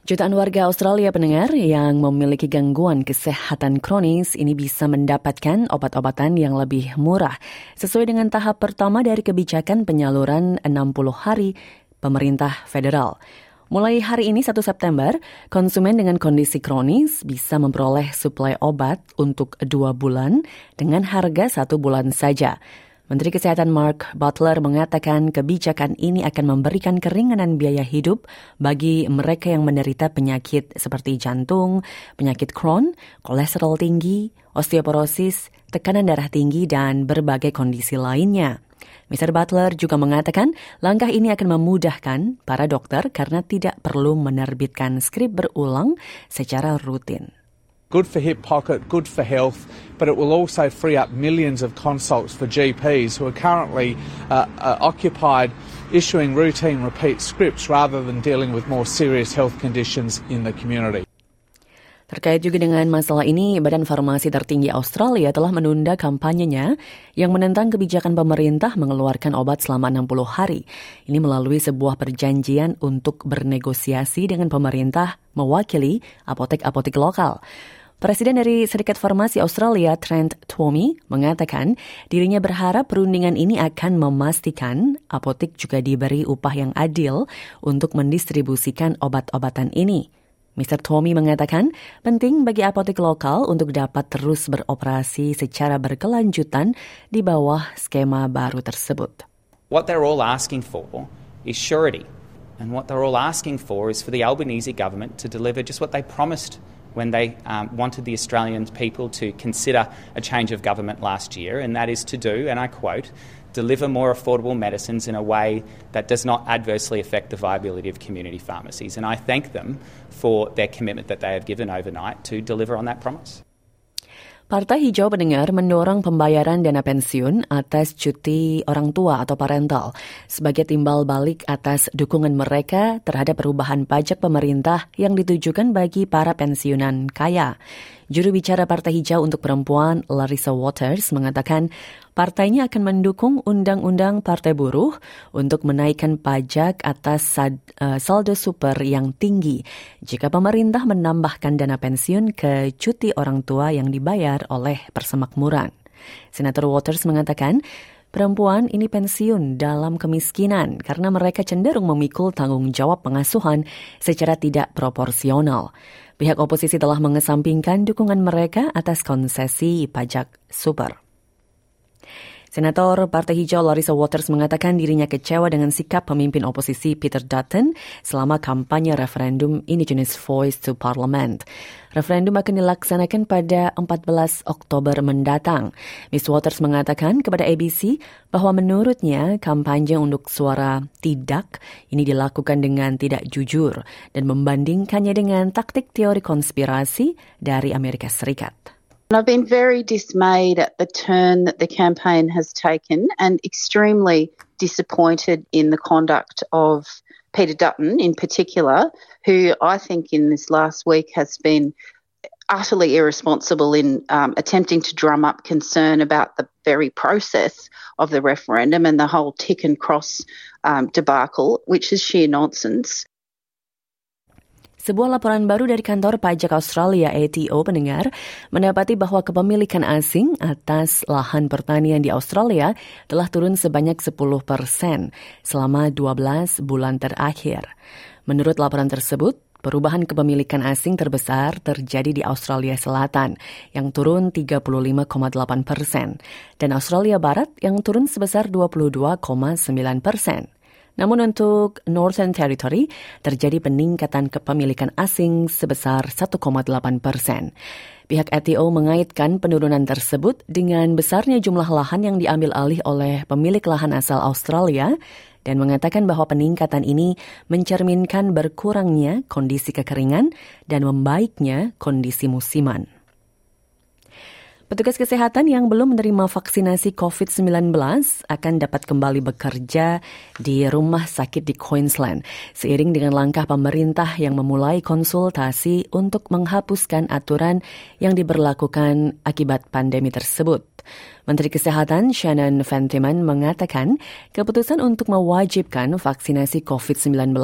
Jutaan warga Australia pendengar yang memiliki gangguan kesehatan kronis ini bisa mendapatkan obat-obatan yang lebih murah sesuai dengan tahap pertama dari kebijakan penyaluran 60 hari pemerintah federal. Mulai hari ini 1 September, konsumen dengan kondisi kronis bisa memperoleh suplai obat untuk dua bulan dengan harga satu bulan saja. Menteri Kesehatan Mark Butler mengatakan kebijakan ini akan memberikan keringanan biaya hidup bagi mereka yang menderita penyakit seperti jantung, penyakit Crohn, kolesterol tinggi, osteoporosis, tekanan darah tinggi, dan berbagai kondisi lainnya. Mr. Butler juga mengatakan langkah ini akan memudahkan para dokter karena tidak perlu menerbitkan skrip berulang secara rutin. Good for hip pocket, good for health, but it will also free up millions of consults for GPs who are currently uh, uh, occupied issuing routine repeat scripts rather than dealing with more serious health conditions in the community. Terkait juga dengan masalah ini, Badan Farmasi Tertinggi Australia telah menunda kampanyenya yang menentang kebijakan pemerintah mengeluarkan obat selama 60 hari. Ini melalui sebuah perjanjian untuk bernegosiasi dengan pemerintah mewakili apotek-apotek lokal. Presiden dari Serikat Farmasi Australia, Trent Twomey, mengatakan dirinya berharap perundingan ini akan memastikan apotek juga diberi upah yang adil untuk mendistribusikan obat-obatan ini. Mr. Tommy mengatakan penting bagi apotek lokal untuk dapat terus beroperasi secara berkelanjutan di bawah skema baru tersebut. What they're all asking for is surety. And what they're all asking for is for the Albanese government to deliver just what they promised when they um, wanted the Australian people to consider a change of government last year, and that is to do, and I quote, deliver more affordable medicines in a way that does not adversely affect the viability of community pharmacies. And I thank them for their commitment that they have given overnight to deliver on that promise. Partai Hijau pendengar mendorong pembayaran dana pensiun atas cuti orang tua atau parental sebagai timbal balik atas dukungan mereka terhadap perubahan pajak pemerintah yang ditujukan bagi para pensiunan kaya. Juru bicara Partai Hijau untuk Perempuan Larissa Waters mengatakan partainya akan mendukung undang-undang Partai Buruh untuk menaikkan pajak atas uh, saldo super yang tinggi jika pemerintah menambahkan dana pensiun ke cuti orang tua yang dibayar oleh persemakmuran. Senator Waters mengatakan Perempuan ini pensiun dalam kemiskinan karena mereka cenderung memikul tanggung jawab pengasuhan secara tidak proporsional. Pihak oposisi telah mengesampingkan dukungan mereka atas konsesi pajak super. Senator Partai Hijau Larissa Waters mengatakan dirinya kecewa dengan sikap pemimpin oposisi Peter Dutton selama kampanye referendum Indigenous Voice to Parliament. Referendum akan dilaksanakan pada 14 Oktober mendatang. Ms. Waters mengatakan kepada ABC bahwa menurutnya kampanye untuk suara tidak ini dilakukan dengan tidak jujur dan membandingkannya dengan taktik teori konspirasi dari Amerika Serikat. I've been very dismayed at the turn that the campaign has taken and extremely disappointed in the conduct of Peter Dutton in particular, who I think in this last week has been utterly irresponsible in um, attempting to drum up concern about the very process of the referendum and the whole tick and cross um, debacle, which is sheer nonsense. Sebuah laporan baru dari kantor pajak Australia ATO pendengar mendapati bahwa kepemilikan asing atas lahan pertanian di Australia telah turun sebanyak 10 persen selama 12 bulan terakhir. Menurut laporan tersebut, Perubahan kepemilikan asing terbesar terjadi di Australia Selatan yang turun 35,8 persen dan Australia Barat yang turun sebesar 22,9 persen. Namun untuk Northern Territory terjadi peningkatan kepemilikan asing sebesar 1,8 persen. Pihak ATO mengaitkan penurunan tersebut dengan besarnya jumlah lahan yang diambil alih oleh pemilik lahan asal Australia dan mengatakan bahwa peningkatan ini mencerminkan berkurangnya kondisi kekeringan dan membaiknya kondisi musiman. Petugas kesehatan yang belum menerima vaksinasi COVID-19 akan dapat kembali bekerja di rumah sakit di Queensland seiring dengan langkah pemerintah yang memulai konsultasi untuk menghapuskan aturan yang diberlakukan akibat pandemi tersebut. Menteri Kesehatan Shannon Fentiman mengatakan keputusan untuk mewajibkan vaksinasi COVID-19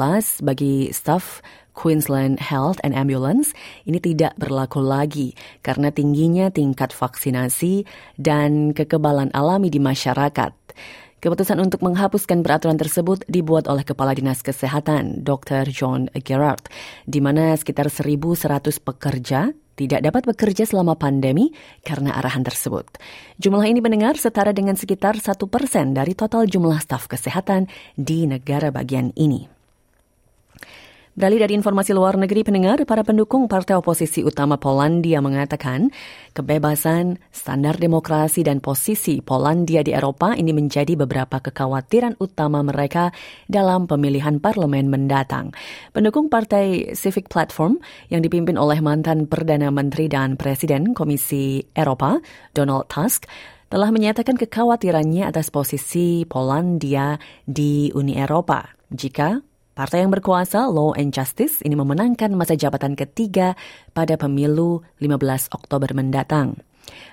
bagi staf Queensland Health and Ambulance ini tidak berlaku lagi karena tingginya tingkat vaksinasi dan kekebalan alami di masyarakat. Keputusan untuk menghapuskan peraturan tersebut dibuat oleh Kepala Dinas Kesehatan, Dr. John Gerard, di mana sekitar 1.100 pekerja tidak dapat bekerja selama pandemi karena arahan tersebut. Jumlah ini mendengar setara dengan sekitar satu persen dari total jumlah staf kesehatan di negara bagian ini. Beralih dari informasi luar negeri pendengar, para pendukung partai oposisi utama Polandia mengatakan kebebasan, standar demokrasi dan posisi Polandia di Eropa ini menjadi beberapa kekhawatiran utama mereka dalam pemilihan parlemen mendatang. Pendukung partai Civic Platform yang dipimpin oleh mantan Perdana Menteri dan Presiden Komisi Eropa, Donald Tusk, telah menyatakan kekhawatirannya atas posisi Polandia di Uni Eropa jika Partai yang berkuasa, Law and Justice, ini memenangkan masa jabatan ketiga pada pemilu 15 Oktober mendatang.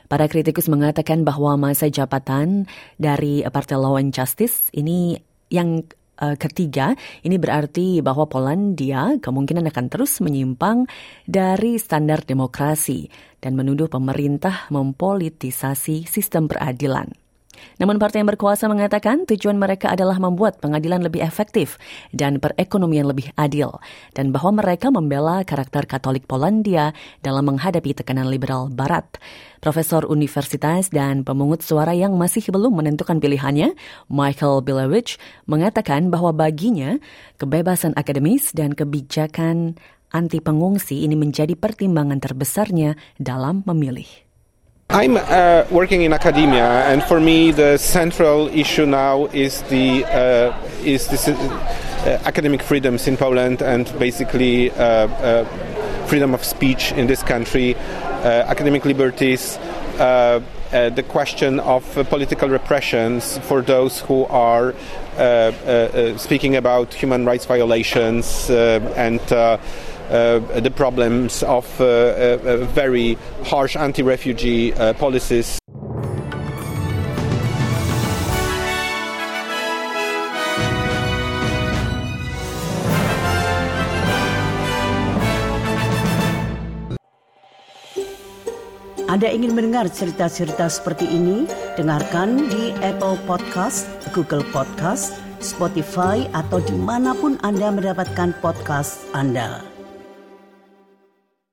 Para kritikus mengatakan bahwa masa jabatan dari Partai Law and Justice ini yang uh, ketiga, ini berarti bahwa Polandia kemungkinan akan terus menyimpang dari standar demokrasi dan menuduh pemerintah mempolitisasi sistem peradilan. Namun partai yang berkuasa mengatakan tujuan mereka adalah membuat pengadilan lebih efektif dan perekonomian lebih adil, dan bahwa mereka membela karakter Katolik Polandia dalam menghadapi tekanan liberal Barat. Profesor Universitas dan pemungut suara yang masih belum menentukan pilihannya, Michael Bilewicz, mengatakan bahwa baginya kebebasan akademis dan kebijakan anti pengungsi ini menjadi pertimbangan terbesarnya dalam memilih. I'm uh, working in academia, and for me, the central issue now is the uh, is this, uh, academic freedoms in Poland, and basically uh, uh, freedom of speech in this country, uh, academic liberties. the question of political repressions for those who are speaking about human rights violations and uh, the problems of uh, uh, very harsh anti-refugee policies. Anda ingin mendengar cerita-cerita seperti ini? Dengarkan di Apple Podcast, Google Podcast, Spotify, atau di mana pun Anda mendapatkan podcast Anda.